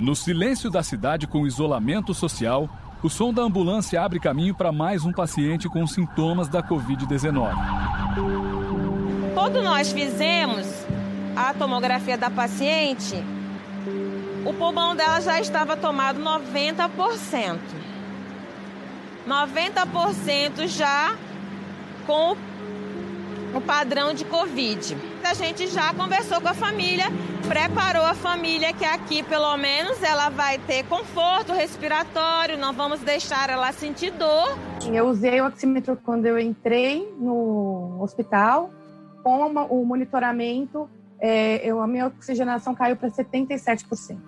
No silêncio da cidade com isolamento social, o som da ambulância abre caminho para mais um paciente com sintomas da Covid-19. Quando nós fizemos a tomografia da paciente, o pulmão dela já estava tomado 90%. 90% já com o padrão de Covid. A gente já conversou com a família, preparou a família que aqui, pelo menos, ela vai ter conforto respiratório, não vamos deixar ela sentir dor. Eu usei o oxímetro quando eu entrei no hospital. Com o monitoramento, é, eu, a minha oxigenação caiu para 77%.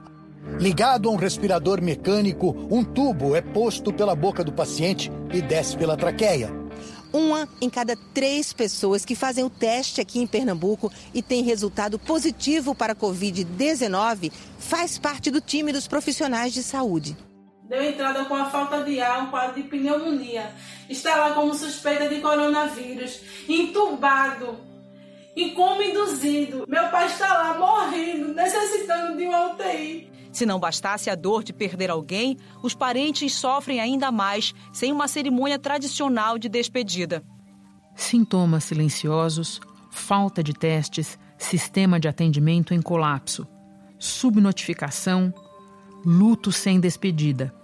Ligado a um respirador mecânico, um tubo é posto pela boca do paciente e desce pela traqueia. Uma em cada três pessoas que fazem o teste aqui em Pernambuco e tem resultado positivo para a Covid-19 faz parte do time dos profissionais de saúde. Deu entrada com a falta de ar, um quadro de pneumonia. Está lá como suspeita de coronavírus, entubado, em coma induzido. Meu pai está lá morrendo, necessitando de uma UTI. Se não bastasse a dor de perder alguém, os parentes sofrem ainda mais sem uma cerimônia tradicional de despedida. Sintomas silenciosos, falta de testes, sistema de atendimento em colapso, subnotificação, luto sem despedida.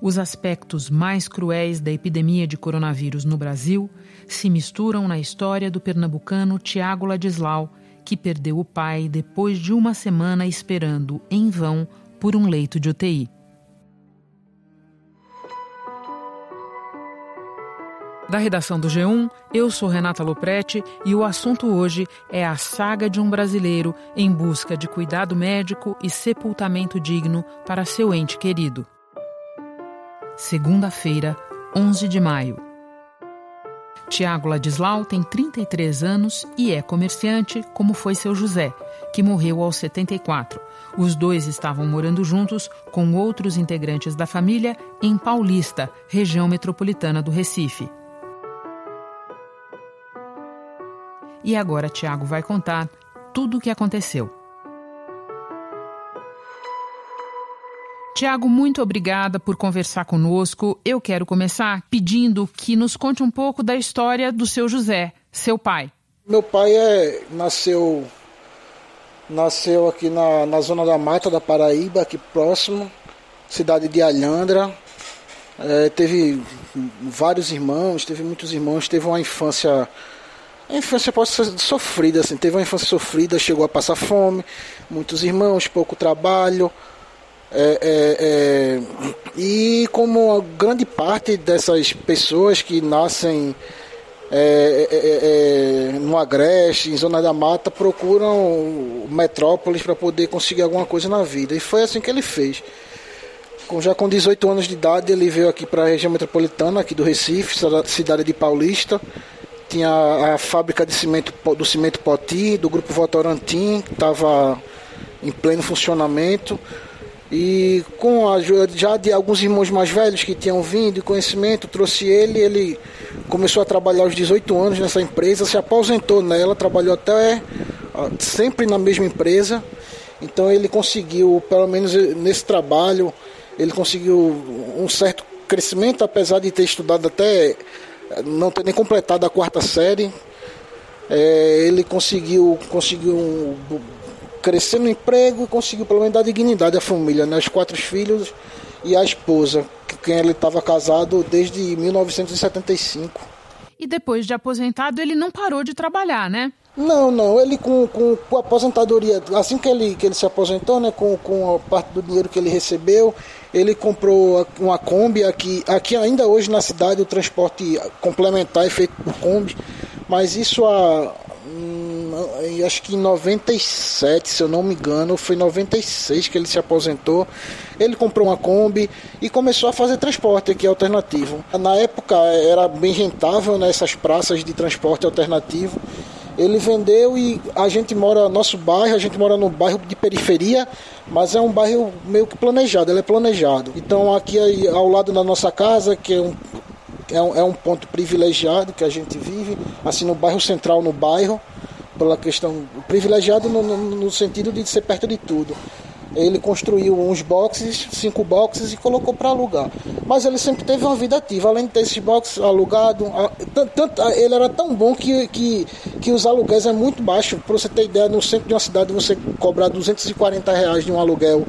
Os aspectos mais cruéis da epidemia de coronavírus no Brasil se misturam na história do pernambucano Tiago Ladislau, que perdeu o pai depois de uma semana esperando, em vão, por um leito de UTI. Da redação do G1, eu sou Renata Loprete e o assunto hoje é a saga de um brasileiro em busca de cuidado médico e sepultamento digno para seu ente querido. Segunda-feira, 11 de maio. Tiago Ladislau tem 33 anos e é comerciante, como foi seu José, que morreu aos 74. Os dois estavam morando juntos com outros integrantes da família em Paulista, região metropolitana do Recife. E agora Tiago vai contar tudo o que aconteceu. Tiago, muito obrigada por conversar conosco. Eu quero começar pedindo que nos conte um pouco da história do seu José, seu pai. Meu pai é, nasceu nasceu aqui na, na zona da Mata da Paraíba, aqui próximo, cidade de Alhandra. É, teve vários irmãos, teve muitos irmãos, teve uma infância a infância pode ser sofrida, assim, teve uma infância sofrida, chegou a passar fome, muitos irmãos, pouco trabalho, é, é, é, e como grande parte dessas pessoas que nascem é, é, é, no Agreste, em Zona da Mata, procuram metrópoles para poder conseguir alguma coisa na vida. E foi assim que ele fez. Com, já com 18 anos de idade, ele veio aqui para a região metropolitana, aqui do Recife, cidade de Paulista. Tinha a, a fábrica de cimento, do Cimento Poti, do Grupo Votorantim, que estava em pleno funcionamento e com a ajuda já de alguns irmãos mais velhos que tinham vindo e conhecimento, trouxe ele, ele começou a trabalhar aos 18 anos nessa empresa, se aposentou nela, trabalhou até sempre na mesma empresa. Então ele conseguiu, pelo menos nesse trabalho, ele conseguiu um certo crescimento, apesar de ter estudado até não ter nem completado a quarta série. É, ele conseguiu, conseguiu crescer no emprego e conseguiu pelo menos dar dignidade à família, né? Os quatro filhos e a esposa, com quem ele estava casado desde 1975. E depois de aposentado, ele não parou de trabalhar, né? Não, não. Ele com, com, com, a aposentadoria, assim que ele, que ele se aposentou, né, com, com a parte do dinheiro que ele recebeu, ele comprou uma Kombi aqui, aqui ainda hoje na cidade o transporte complementar é feito por Kombi, mas isso há acho que em 97, se eu não me engano, foi em 96 que ele se aposentou. Ele comprou uma Kombi e começou a fazer transporte aqui alternativo. Na época era bem rentável nessas né, praças de transporte alternativo. Ele vendeu e a gente mora, nosso bairro, a gente mora num bairro de periferia, mas é um bairro meio que planejado, ele é planejado. Então aqui ao lado da nossa casa, que é um, é um, é um ponto privilegiado que a gente vive, assim no bairro central, no bairro, pela questão privilegiado no, no, no, sentido de ser perto de tudo. ele construiu uns boxes, cinco boxes e colocou para alugar. Mas ele sempre teve uma vida ativa, além de ter esses boxes alugados, ele era tão bom que, que, que os aluguéis é muito baixo. Para você ter ideia, no centro de uma cidade você cobrar 240 reais de um aluguel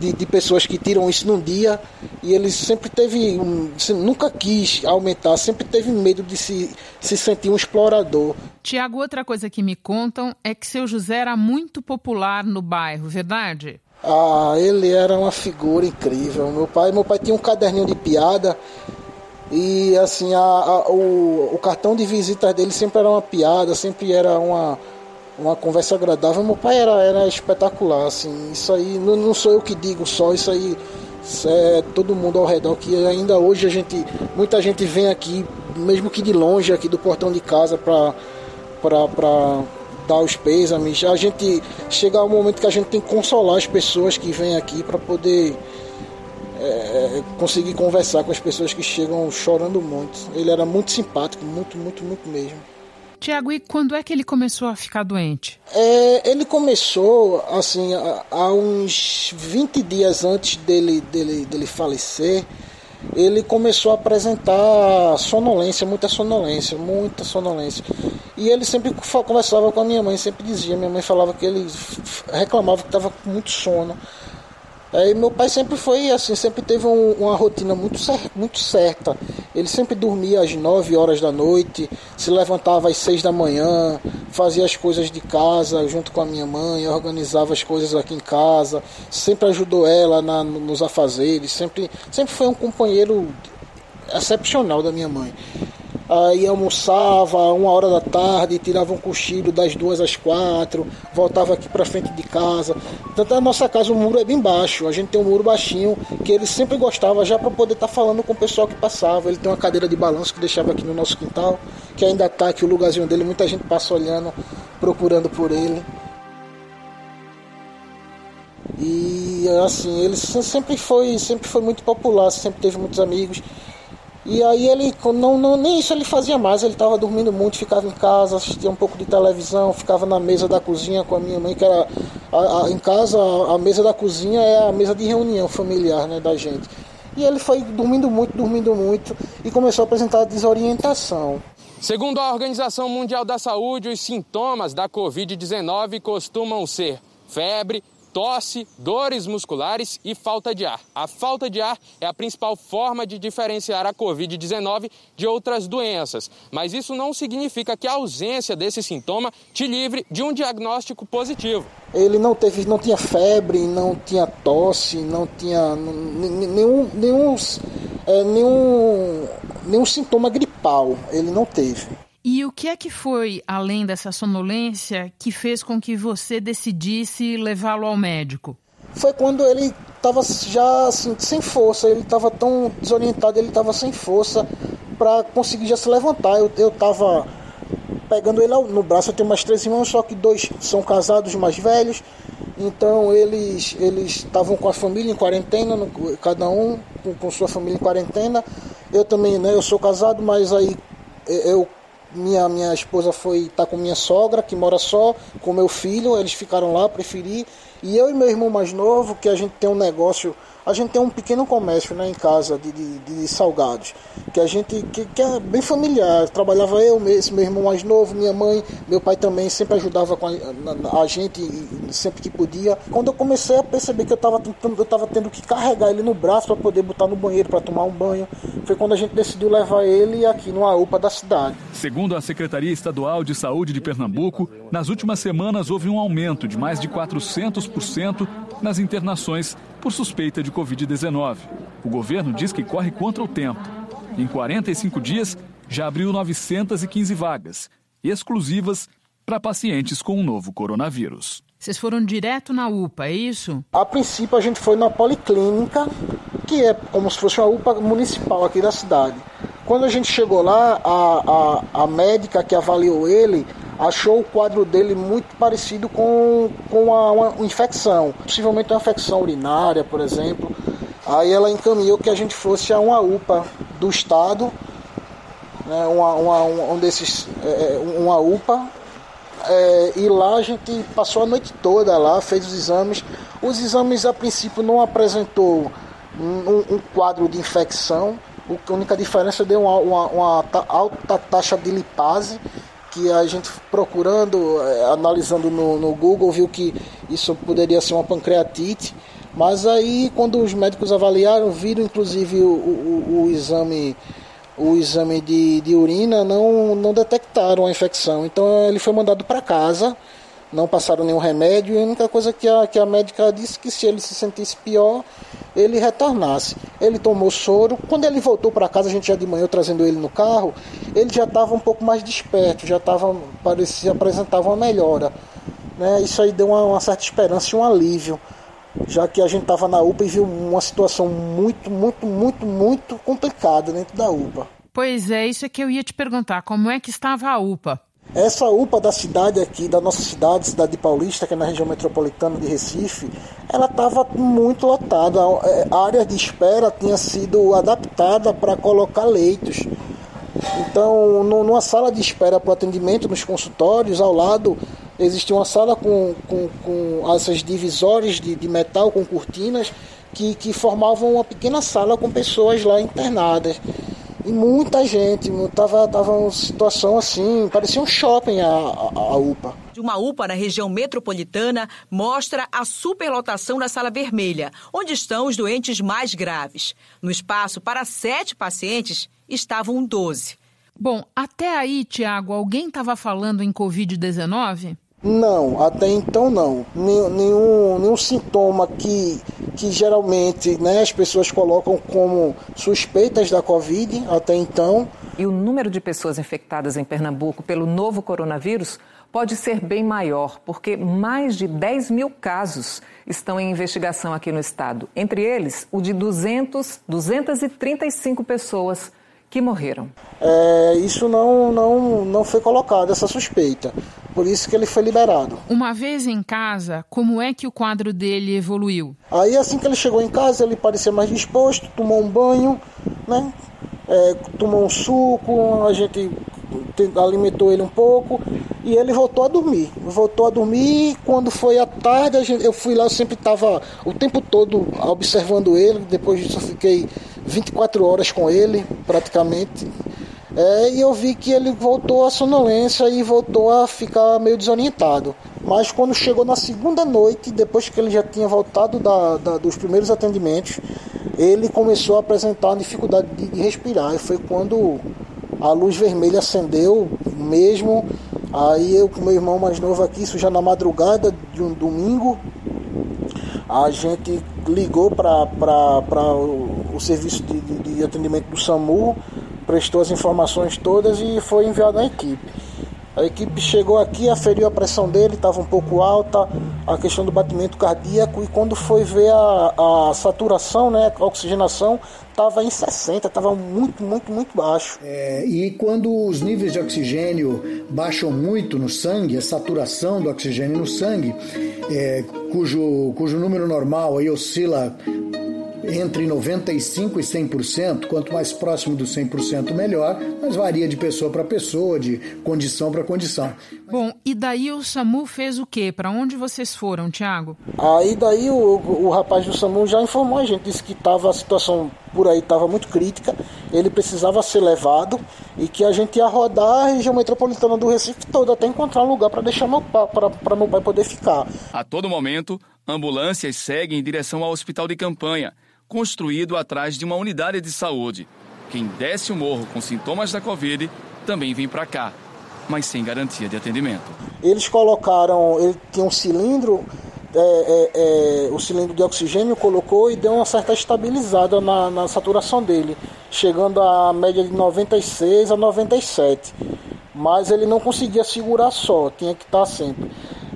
de, de, pessoas que tiram isso num dia e ele sempre teve um, nunca quis aumentar, sempre teve medo de se, se sentir um explorador. Tiago, outra coisa que me contam é que seu José era muito popular no bairro, verdade? Ah, ele era uma figura incrível. Meu pai, meu pai tinha um caderninho de piada e assim a, a, o, o cartão de visitas dele sempre era uma piada, sempre era uma uma conversa agradável. Meu pai era, era espetacular, assim. Isso aí não, não sou eu que digo só, isso aí isso é todo mundo ao redor que ainda hoje a gente, muita gente vem aqui, mesmo que de longe, aqui do portão de casa para para dar os pêsames. A gente chega ao momento que a gente tem que consolar as pessoas que vêm aqui para poder é, conseguir conversar com as pessoas que chegam chorando muito. Ele era muito simpático, muito, muito, muito mesmo. Tiago, e quando é que ele começou a ficar doente? É, ele começou, assim, há uns 20 dias antes dele, dele, dele falecer, ele começou a apresentar sonolência, muita sonolência, muita sonolência. E ele sempre conversava com a minha mãe, sempre dizia, minha mãe falava que ele reclamava que estava com muito sono. Aí meu pai sempre foi assim, sempre teve um, uma rotina muito, muito certa. Ele sempre dormia às 9 horas da noite, se levantava às 6 da manhã, fazia as coisas de casa junto com a minha mãe, organizava as coisas aqui em casa, sempre ajudou ela na, nos afazeres, sempre, sempre foi um companheiro excepcional da minha mãe. Aí almoçava uma hora da tarde, tirava um cochilo das duas às quatro, voltava aqui para frente de casa. Tanto a nossa casa o muro é bem baixo, a gente tem um muro baixinho que ele sempre gostava já para poder estar tá falando com o pessoal que passava. Ele tem uma cadeira de balanço que deixava aqui no nosso quintal, que ainda está aqui o lugarzinho dele, muita gente passa olhando, procurando por ele. E assim, ele sempre foi, sempre foi muito popular, sempre teve muitos amigos. E aí ele, não, não, nem isso ele fazia mais, ele estava dormindo muito, ficava em casa, assistia um pouco de televisão, ficava na mesa da cozinha com a minha mãe, que era a, a, em casa a, a mesa da cozinha é a mesa de reunião familiar né, da gente. E ele foi dormindo muito, dormindo muito e começou a apresentar desorientação. Segundo a Organização Mundial da Saúde, os sintomas da Covid-19 costumam ser febre, tosse, dores musculares e falta de ar. A falta de ar é a principal forma de diferenciar a Covid-19 de outras doenças, mas isso não significa que a ausência desse sintoma te livre de um diagnóstico positivo. Ele não teve, não tinha febre, não tinha tosse, não tinha nenhum, nenhum, é, nenhum, nenhum sintoma gripal. Ele não teve. E o que é que foi, além dessa sonolência, que fez com que você decidisse levá-lo ao médico? Foi quando ele estava já assim, sem força, ele estava tão desorientado, ele estava sem força para conseguir já se levantar. Eu estava pegando ele no braço, eu tenho mais três irmãos, só que dois são casados mais velhos, então eles eles estavam com a família em quarentena, cada um com, com sua família em quarentena. Eu também, né, eu sou casado, mas aí eu minha, minha esposa foi estar tá com minha sogra, que mora só, com meu filho, eles ficaram lá, preferi. E eu e meu irmão mais novo, que a gente tem um negócio a gente tem um pequeno comércio né, em casa de, de, de salgados, que a gente que, que, é bem familiar. Trabalhava eu, esse meu irmão mais novo, minha mãe, meu pai também sempre ajudava com a, a gente sempre que podia. Quando eu comecei a perceber que eu estava eu tava tendo que carregar ele no braço para poder botar no banheiro para tomar um banho, foi quando a gente decidiu levar ele aqui numa UPA da cidade. Segundo a Secretaria Estadual de Saúde de Pernambuco, nas últimas semanas houve um aumento de mais de 400% nas internações por suspeita de Covid-19. O governo diz que corre contra o tempo. Em 45 dias, já abriu 915 vagas, exclusivas para pacientes com o novo coronavírus. Vocês foram direto na UPA, é isso? A princípio, a gente foi na Policlínica, que é como se fosse uma UPA municipal aqui da cidade. Quando a gente chegou lá, a, a, a médica que avaliou ele achou o quadro dele muito parecido com, com uma, uma infecção, possivelmente uma infecção urinária, por exemplo. Aí ela encaminhou que a gente fosse a uma UPA do estado, né, uma, uma, um desses, é, é, uma UPA, é, e lá a gente passou a noite toda lá, fez os exames. Os exames a princípio não apresentou um, um quadro de infecção, a única diferença deu uma, uma, uma alta taxa de lipase, que a gente procurando, eh, analisando no, no, Google, viu que isso poderia ser uma pancreatite. Mas aí, quando os médicos avaliaram, viram inclusive o, o, o exame, o exame de, de urina, não, não detectaram a infecção. Então ele foi mandado para casa não passaram nenhum remédio e a única coisa que a, que a médica disse que se ele se sentisse pior, ele retornasse. Ele tomou soro. Quando ele voltou para casa, a gente já de manhã trazendo ele no carro, ele já estava um pouco mais desperto, já estava, parecia, apresentava uma melhora. Né? Isso aí deu uma, uma certa esperança e um alívio, já que a gente estava na UPA e viu uma situação muito, muito, muito, muito complicada dentro da UPA. Pois é, isso é que eu ia te perguntar, como é que estava a UPA? Essa UPA da cidade aqui, da nossa cidade, cidade de Paulista, que é na região metropolitana de Recife, ela estava muito lotada. É, a área de espera tinha sido adaptada para colocar leitos. Então, numa sala de espera para o atendimento nos consultórios, ao lado existia uma sala com, com, com essas divisórias de, de metal com cortinas que, que formavam uma pequena sala com pessoas lá internadas. E muita gente, tava, tava uma situação assim, parecia um shopping a, a, a UPA. De uma UPA na região metropolitana mostra a superlotação da sala vermelha, onde estão os doentes mais graves. No espaço para sete pacientes, estavam 12. Bom, até aí, Tiago, alguém estava falando em Covid-19? Não, até então não. Nenhum, nenhum sintoma que, que geralmente né, as pessoas colocam como suspeitas da Covid até então. E o número de pessoas infectadas em Pernambuco pelo novo coronavírus pode ser bem maior, porque mais de 10 mil casos estão em investigação aqui no estado. Entre eles, o de 200, 235 pessoas que morreram. É, isso não, não, não foi colocado, essa suspeita. Por isso que ele foi liberado. Uma vez em casa, como é que o quadro dele evoluiu? Aí assim que ele chegou em casa, ele parecia mais disposto, tomou um banho, né? É, tomou um suco, a gente alimentou ele um pouco e ele voltou a dormir. Voltou a dormir quando foi à tarde, gente, eu fui lá, eu sempre estava o tempo todo observando ele, depois disso eu fiquei 24 horas com ele, praticamente. É, e eu vi que ele voltou à sonolência e voltou a ficar meio desorientado. Mas quando chegou na segunda noite, depois que ele já tinha voltado da, da, dos primeiros atendimentos, ele começou a apresentar uma dificuldade de, de respirar. E foi quando a luz vermelha acendeu mesmo. Aí eu com meu irmão mais novo aqui, isso já na madrugada de um domingo, a gente ligou para o, o serviço de, de, de atendimento do SAMU prestou as informações todas e foi enviado à equipe. A equipe chegou aqui, aferiu a pressão dele, estava um pouco alta, a questão do batimento cardíaco, e quando foi ver a, a saturação, né, a oxigenação, estava em 60, estava muito, muito, muito baixo. É, e quando os níveis de oxigênio baixam muito no sangue, a saturação do oxigênio no sangue, é, cujo, cujo número normal aí oscila entre 95% e 100%, quanto mais próximo do 100% melhor, mas varia de pessoa para pessoa, de condição para condição. Bom, e daí o SAMU fez o quê? Para onde vocês foram, Tiago? Aí daí o, o rapaz do SAMU já informou a gente, disse que tava, a situação por aí estava muito crítica, ele precisava ser levado e que a gente ia rodar a região metropolitana do Recife toda até encontrar um lugar para deixar meu para meu pai poder ficar. A todo momento, ambulâncias seguem em direção ao hospital de campanha construído atrás de uma unidade de saúde. Quem desce o morro com sintomas da Covid também vem para cá, mas sem garantia de atendimento. Eles colocaram, ele tinha um cilindro, é, é, é, o cilindro de oxigênio colocou e deu uma certa estabilizada na, na saturação dele, chegando a média de 96 a 97. Mas ele não conseguia segurar só, tinha que estar sempre.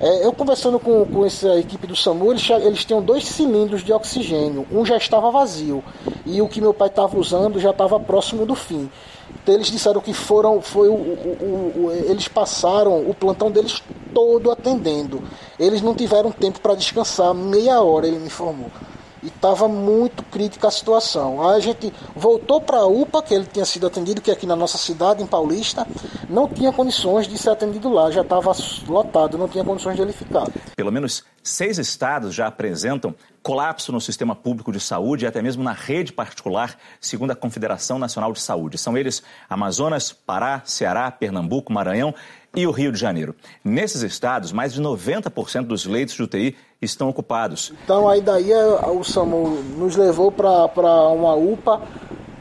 É, eu conversando com, com essa equipe do SAMU, eles, eles tinham dois cilindros de oxigênio. Um já estava vazio e o que meu pai estava usando já estava próximo do fim. Então eles disseram que foram, foi o, o, o, eles passaram o plantão deles todo atendendo. Eles não tiveram tempo para descansar meia hora, ele me informou. E estava muito crítica a situação. Aí a gente voltou para a UPA, que ele tinha sido atendido, que é aqui na nossa cidade, em Paulista, não tinha condições de ser atendido lá, já estava lotado, não tinha condições de ele ficar. Pelo menos seis estados já apresentam colapso no sistema público de saúde e até mesmo na rede particular, segundo a Confederação Nacional de Saúde. São eles Amazonas, Pará, Ceará, Pernambuco, Maranhão e o Rio de Janeiro. Nesses estados, mais de 90% dos leitos de UTI estão ocupados. Então, aí daí é, o SAMU nos levou para uma UPA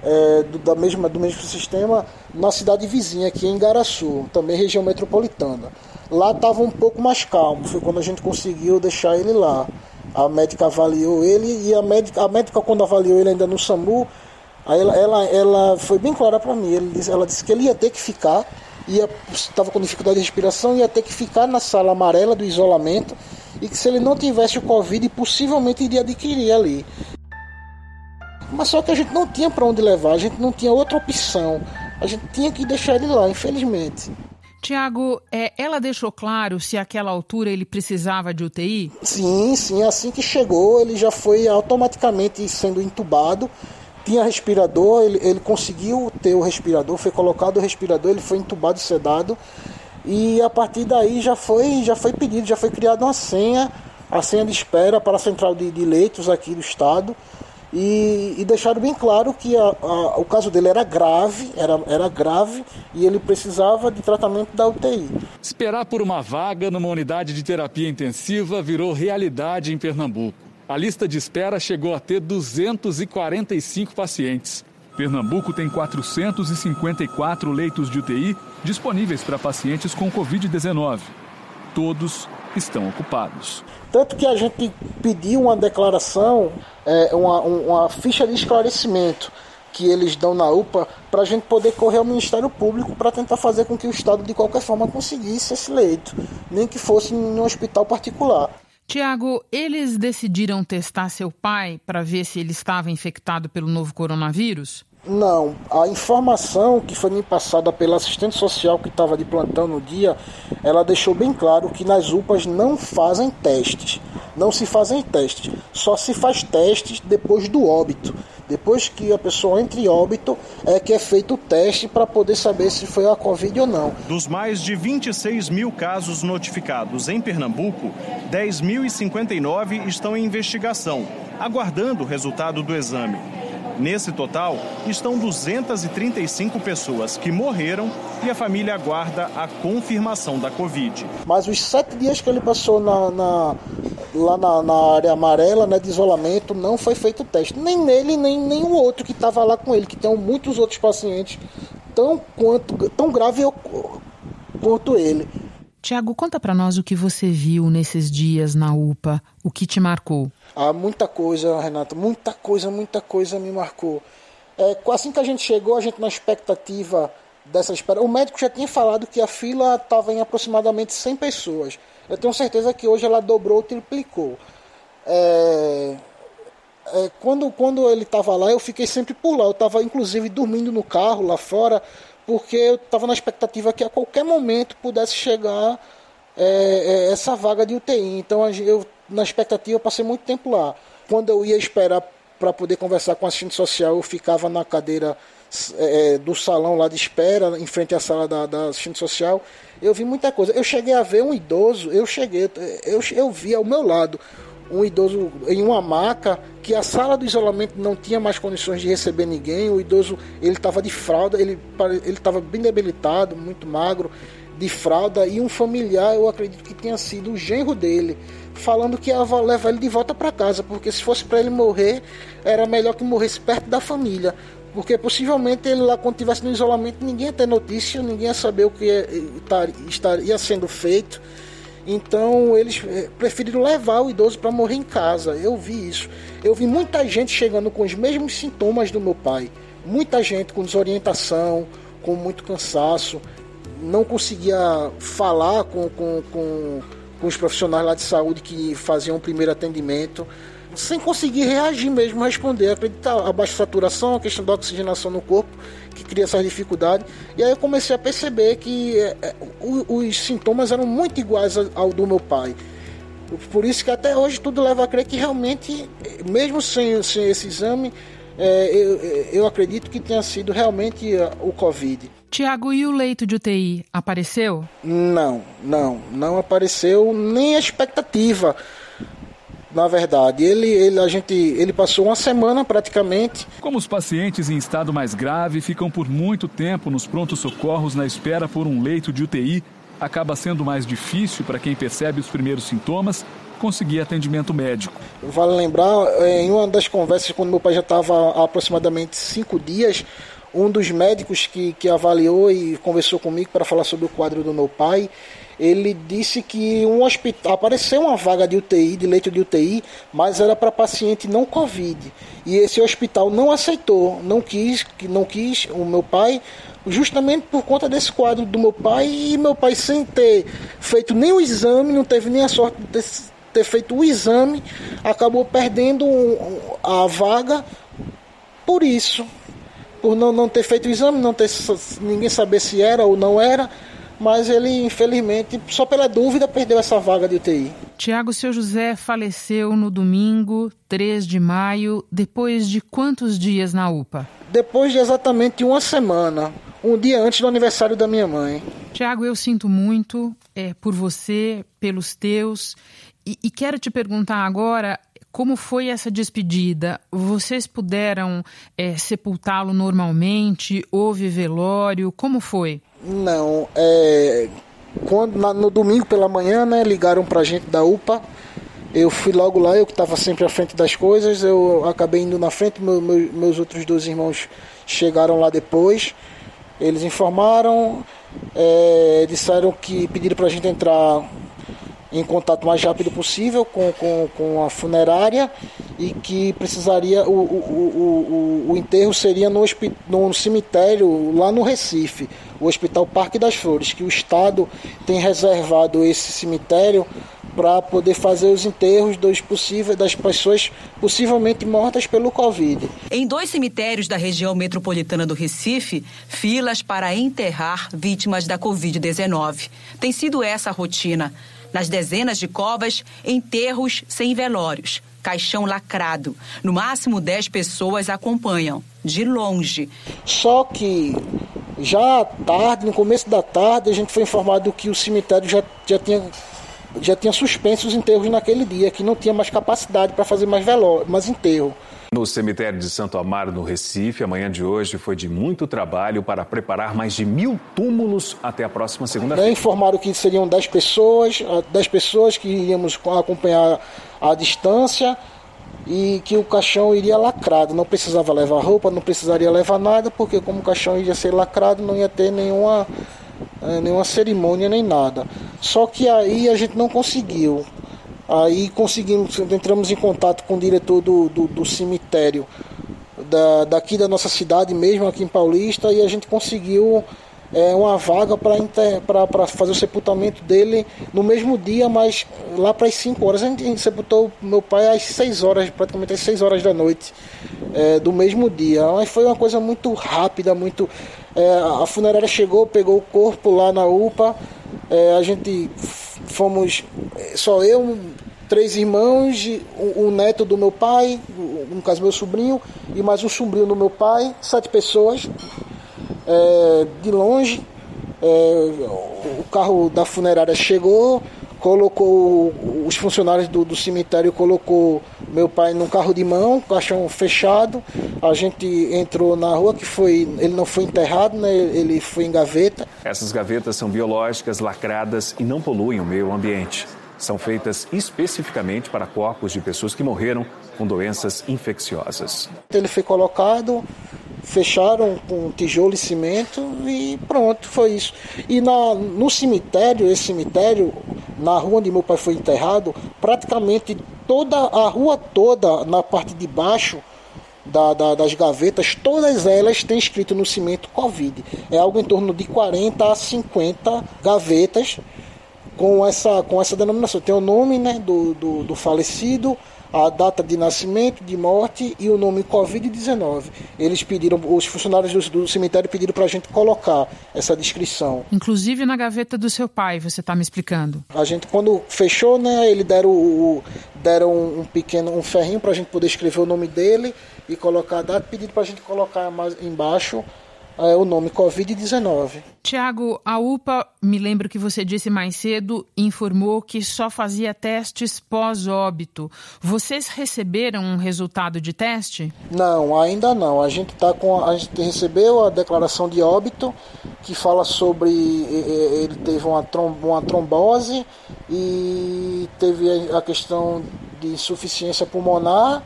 é, do, da mesma, do mesmo sistema na cidade vizinha, aqui em Garaçu, também região metropolitana. Lá estava um pouco mais calmo, foi quando a gente conseguiu deixar ele lá. A médica avaliou ele e a médica, a médica quando avaliou ele ainda no SAMU, ela, ela, ela foi bem clara para mim. ela disse que ele ia ter que ficar estava com dificuldade de respiração, ia ter que ficar na sala amarela do isolamento e que se ele não tivesse o Covid, possivelmente iria adquirir ali. Mas só que a gente não tinha para onde levar, a gente não tinha outra opção. A gente tinha que deixar ele lá, infelizmente. Tiago, é, ela deixou claro se àquela altura ele precisava de UTI? Sim, sim. Assim que chegou, ele já foi automaticamente sendo entubado tinha respirador, ele, ele conseguiu ter o respirador, foi colocado o respirador, ele foi entubado sedado. E a partir daí já foi, já foi pedido, já foi criada uma senha, a senha de espera para a central de, de leitos aqui do estado. E, e deixaram bem claro que a, a, o caso dele era grave, era, era grave e ele precisava de tratamento da UTI. Esperar por uma vaga numa unidade de terapia intensiva virou realidade em Pernambuco. A lista de espera chegou a ter 245 pacientes. Pernambuco tem 454 leitos de UTI disponíveis para pacientes com Covid-19. Todos estão ocupados. Tanto que a gente pediu uma declaração, é, uma, uma ficha de esclarecimento que eles dão na UPA para a gente poder correr ao Ministério Público para tentar fazer com que o Estado de qualquer forma conseguisse esse leito, nem que fosse em um hospital particular. Tiago, eles decidiram testar seu pai para ver se ele estava infectado pelo novo coronavírus? Não, a informação que foi me passada pela assistente social que estava de plantão no dia, ela deixou bem claro que nas UPAs não fazem testes. Não se fazem testes. Só se faz testes depois do óbito. Depois que a pessoa entra em óbito, é que é feito o teste para poder saber se foi a Covid ou não. Dos mais de 26 mil casos notificados em Pernambuco, 10.059 estão em investigação, aguardando o resultado do exame. Nesse total, estão 235 pessoas que morreram e a família aguarda a confirmação da Covid. Mas os sete dias que ele passou na, na, lá na, na, área amarela, né, de isolamento, não foi feito teste. Nem nele, nem, o outro que estava lá com ele, que tem muitos outros pacientes tão, quanto, tão grave quanto ele. Tiago, conta para nós o que você viu nesses dias na UPA, o que te marcou. Ah, muita coisa, Renato, muita coisa, muita coisa me marcou. É, assim que a gente chegou, a gente na expectativa dessa espera. O médico já tinha falado que a fila estava em aproximadamente 100 pessoas. Eu tenho certeza que hoje ela dobrou, triplicou. É, é, quando, quando ele estava lá, eu fiquei sempre por lá. Eu estava inclusive dormindo no carro lá fora porque eu estava na expectativa que a qualquer momento pudesse chegar é, é, essa vaga de UTI. Então eu, na expectativa, passei muito tempo lá. Quando eu ia esperar para poder conversar com a assistente social, eu ficava na cadeira é, do salão lá de espera, em frente à sala da, da assistente social. Eu vi muita coisa. Eu cheguei a ver um idoso, eu cheguei, eu, eu vi ao meu lado um idoso em uma maca, que a sala do isolamento não tinha mais condições de receber ninguém. O idoso ele estava de fralda, ele estava bem debilitado, muito magro, de fralda e um familiar, eu acredito que tenha sido o genro dele, falando que ia levar ele de volta para casa, porque se fosse para ele morrer, era melhor que morresse perto da família. Porque possivelmente ele lá, quando estivesse no isolamento, ninguém ia ter notícia, ninguém ia saber o que ia, estar, ia sendo feito. Então eles eh, preferiram levar o idoso para morrer em casa. Eu vi isso. Eu vi muita gente chegando com os mesmos sintomas do meu pai. Muita gente com desorientação, com muito cansaço, não conseguia falar com, com, com, com os profissionais lá de saúde que faziam o primeiro atendimento sem conseguir reagir mesmo, responder. Acreditar a baixa saturação, a questão da oxigenação no corpo, que cria essas dificuldades. E aí eu comecei a perceber que é, é os, sintomas eram muito iguais ao do meu pai. Por isso que até hoje tudo leva a crer que realmente, mesmo sem, sem esse exame, é, eu, eu acredito que tenha sido realmente o Covid. Tiago, e o leito de UTI apareceu? Não, não, não apareceu nem a expectativa. Na verdade, ele, ele, a gente, ele passou uma semana praticamente. Como os pacientes em estado mais grave ficam por muito tempo nos prontos socorros na espera por um leito de UTI, acaba sendo mais difícil para quem percebe os primeiros sintomas conseguir atendimento médico. Vale lembrar, é, em uma das conversas, quando meu pai já estava há aproximadamente cinco dias, um dos médicos que, que avaliou e conversou comigo para falar sobre o quadro do meu pai, ele disse que um hospital apareceu uma vaga de UTI, de leito de UTI, mas era para paciente não Covid. E esse hospital não aceitou, não quis, não quis o meu pai, justamente por conta desse quadro do meu pai e meu pai sem ter feito nenhum exame, não teve nem a sorte de ter feito o exame, acabou perdendo a vaga por isso. Por não, não ter feito o exame, não ter ninguém saber se era ou não era, mas ele, infelizmente, só pela dúvida, perdeu essa vaga de UTI. Tiago, seu José faleceu no domingo, 3 de maio, depois de quantos dias na UPA? Depois de exatamente uma semana, um dia antes do aniversário da minha mãe. Tiago, eu sinto muito é, por você, pelos teus e, e quero te perguntar agora como foi essa despedida? Vocês puderam é, sepultá-lo normalmente? Houve velório? Como foi? Não, é, quando na, no domingo pela manhã, né, ligaram pra gente da UPA. Eu fui logo lá, eu que estava sempre à frente das coisas, eu acabei indo na frente, meu, meu, meus outros dois irmãos chegaram lá depois. Eles informaram, é, disseram que pediram para a gente entrar em contato o mais rápido possível com, com, com a funerária e que precisaria, o, o, o, o enterro seria no, no cemitério lá no Recife, o Hospital Parque das Flores, que o Estado tem reservado esse cemitério para poder fazer os enterros dos possíveis, das pessoas possivelmente mortas pelo Covid. Em dois cemitérios da região metropolitana do Recife, filas para enterrar vítimas da Covid-19. Tem sido essa a rotina. Nas dezenas de covas, enterros sem velórios, caixão lacrado. No máximo 10 pessoas acompanham, de longe. Só que já à tarde, no começo da tarde, a gente foi informado que o cemitério já, já tinha já tinha suspenso os enterros naquele dia, que não tinha mais capacidade para fazer mais velório, mais enterro. No cemitério de Santo Amaro, no Recife, a manhã de hoje foi de muito trabalho para preparar mais de mil túmulos até a próxima segunda-feira. Informaram que seriam 10 pessoas, 10 pessoas que iríamos acompanhar a distância e que o caixão iria lacrado. Não precisava levar roupa, não precisaria levar nada, porque como o caixão iria ser lacrado, não ia ter nenhuma, eh, nenhuma cerimônia nem nada. Só que aí a gente não conseguiu. Aí conseguimos, entramos em contato com o diretor do, do, do cemitério da, daqui da nossa cidade mesmo, aqui em Paulista, e a gente conseguiu é, uma vaga para fazer o sepultamento dele no mesmo dia, mas lá para as 5 horas. A gente sepultou meu pai às 6 horas, praticamente às 6 horas da noite é, do mesmo dia. Mas foi uma coisa muito rápida, muito. É, a funerária chegou, pegou o corpo lá na UPA, é, a gente fomos só eu, três irmãos, um, um, neto do meu pai, no caso meu sobrinho, e mais um sobrinho do meu pai, sete pessoas. É, de longe, é, o carro da funerária chegou, colocou os funcionários do, do, cemitério colocou meu pai num carro de mão, caixão fechado. A gente entrou na rua que foi, ele não foi enterrado, né? Ele foi em gaveta. Essas gavetas são biológicas, lacradas e não poluem o meio ambiente. São feitas especificamente para corpos de pessoas que morreram com doenças infecciosas. Ele foi colocado, fecharam com tijolo e cimento e pronto, foi isso. E na, no cemitério, esse cemitério, na rua onde meu pai foi enterrado, praticamente toda a rua toda, na parte de baixo da, da, das gavetas, todas elas têm escrito no cimento Covid. É algo em torno de 40 a 50 gavetas com essa, com essa denominação. Tem o nome né, do, do, do falecido, a data de nascimento, de morte e o nome Covid-19. Eles pediram, os funcionários do, cemitério pediram para a gente colocar essa descrição. Inclusive na gaveta do seu pai, você está me explicando. A gente, quando fechou, né, ele deram, o, deram um pequeno um ferrinho para a gente poder escrever o nome dele e colocar a data, pediram para a gente colocar mais embaixo é, o nome Covid-19. Tiago, a UPA, me lembro que você disse mais cedo, informou que só fazia testes pós-óbito. Vocês receberam um resultado de teste? Não, ainda não. A gente tá com a gente recebeu a declaração de óbito que fala sobre ele teve uma, uma trombose e teve a questão de insuficiência pulmonar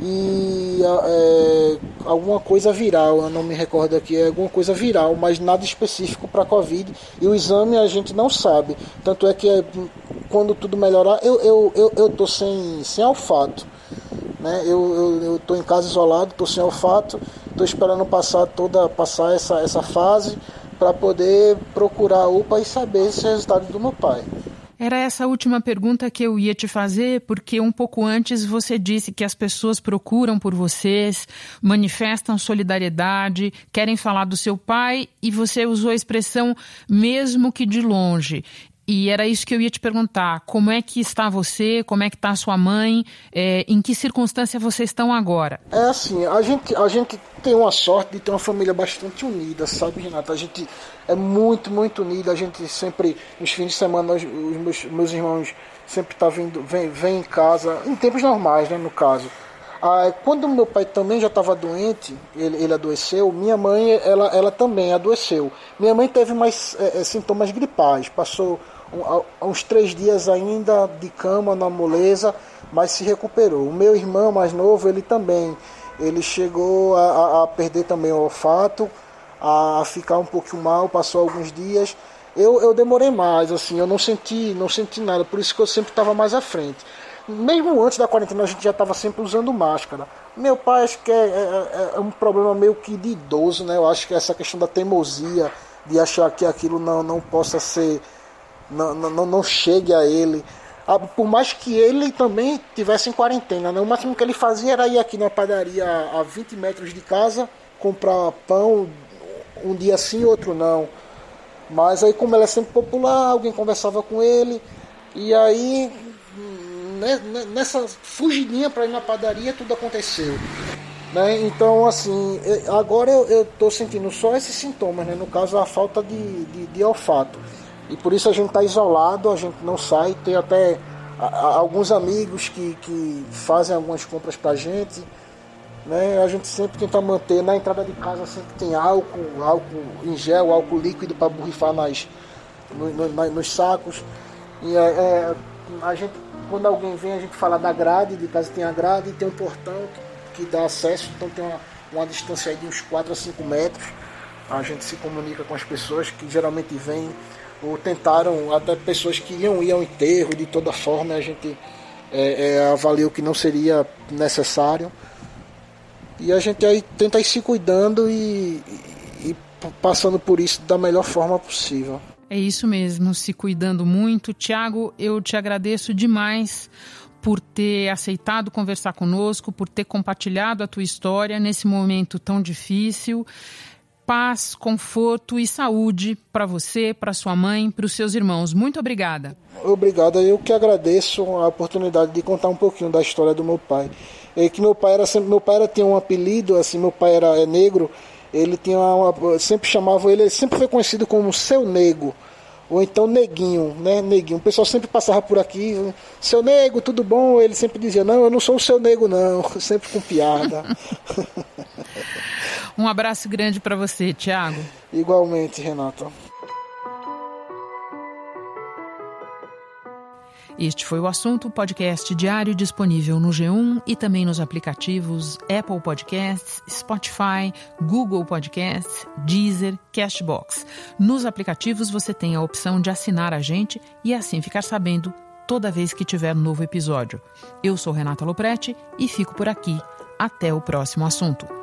e é, alguma coisa viral, eu não me recordo aqui, é alguma coisa viral, mas nada específico para Covid. E o exame a gente não sabe. Tanto é que é, quando tudo melhorar, eu, eu, eu, eu tô sem, sem olfato. Né? Eu, eu, eu tô em casa isolado, tô sem olfato, tô esperando passar toda passar essa, essa fase para poder procurar a UPA e saber esse resultado do meu pai. Era essa última pergunta que eu ia te fazer, porque um pouco antes você disse que as pessoas procuram por vocês, manifestam solidariedade, querem falar do seu pai e você usou a expressão mesmo que de longe. E era isso que eu ia te perguntar. Como é que está você? Como é que está sua mãe? É, em que circunstância vocês estão agora? É assim, a gente, a gente tem uma sorte de ter uma família bastante unida, sabe, Renata? A gente é muito, muito unida. A gente sempre, nos fins de semana, os, meus, meus irmãos sempre tá vindo, vem, vem em casa, em tempos normais, né, no caso. Ah, quando meu pai também já estava doente, ele, ele, adoeceu, minha mãe ela, ela também adoeceu. Minha mãe teve mais é, sintomas gripais, passou uns três dias ainda de cama na moleza, mas se recuperou. O meu irmão mais novo, ele também, ele chegou a, a perder também o olfato, a ficar um pouquinho mal, passou alguns dias. Eu, eu demorei mais, assim, eu não senti, não senti nada, por isso que eu sempre estava mais à frente. Mesmo antes da quarentena a gente já estava sempre usando máscara. Meu pai acho que é, é, é, um problema meio que de idoso, né? Eu acho que essa questão da teimosia, de achar que aquilo não, não possa ser não, não, não chegue a ele. Ah, por mais que ele também tivesse em quarentena, né? o máximo que ele fazia era ir aqui na padaria a 20 metros de casa, comprar pão, um dia sim, outro não. Mas aí, como ele é sempre popular, alguém conversava com ele, e aí né, né nessa fugidinha para ir na padaria tudo aconteceu. Né? Então, assim, agora eu estou sentindo só esses sintomas, né? no caso, a falta de, de, de olfato. E por isso a gente está isolado, a gente não sai. Tem até alguns amigos que, que fazem algumas compras para a gente. Né? A gente sempre tenta manter, na entrada de casa sempre tem álcool, álcool em gel, álcool líquido para borrifar nas, no, no, nos sacos. E é, é, a gente, quando alguém vem, a gente fala da grade, de casa tem a grade tem um portão que, que dá acesso, então tem uma, uma distância de uns 4 a 5 metros. A gente se comunica com as pessoas que geralmente vêm ou tentaram, até pessoas que iam ir ao enterro de toda forma, a gente é, é, avaliou que não seria necessário. E a gente aí tenta ir se cuidando e, e passando por isso da melhor forma possível. É isso mesmo, se cuidando muito. Tiago, eu te agradeço demais por ter aceitado conversar conosco, por ter compartilhado a tua história nesse momento tão difícil paz, conforto e saúde para você, para sua mãe, para os seus irmãos. Muito obrigada. Obrigado. Eu que agradeço a oportunidade de contar um pouquinho da história do meu pai. É que meu pai era sempre, meu pai era, tinha um apelido, assim, meu pai era é negro. Ele tinha uma, sempre chamava ele, ele sempre foi conhecido como seu nego ou então neguinho, né? Neguinho. O pessoal sempre passava por aqui, seu nego, tudo bom? Ele sempre dizia, não, eu não sou o seu nego, não, sempre com piada. Um abraço grande para você, Tiago. Igualmente, Renata. Este foi o assunto podcast diário disponível no G1 e também nos aplicativos Apple Podcasts, Spotify, Google Podcasts, Deezer, Cashbox. Nos aplicativos você tem a opção de assinar a gente e assim ficar sabendo toda vez que tiver um novo episódio. Eu sou Renata Loprete e fico por aqui. Até o próximo assunto.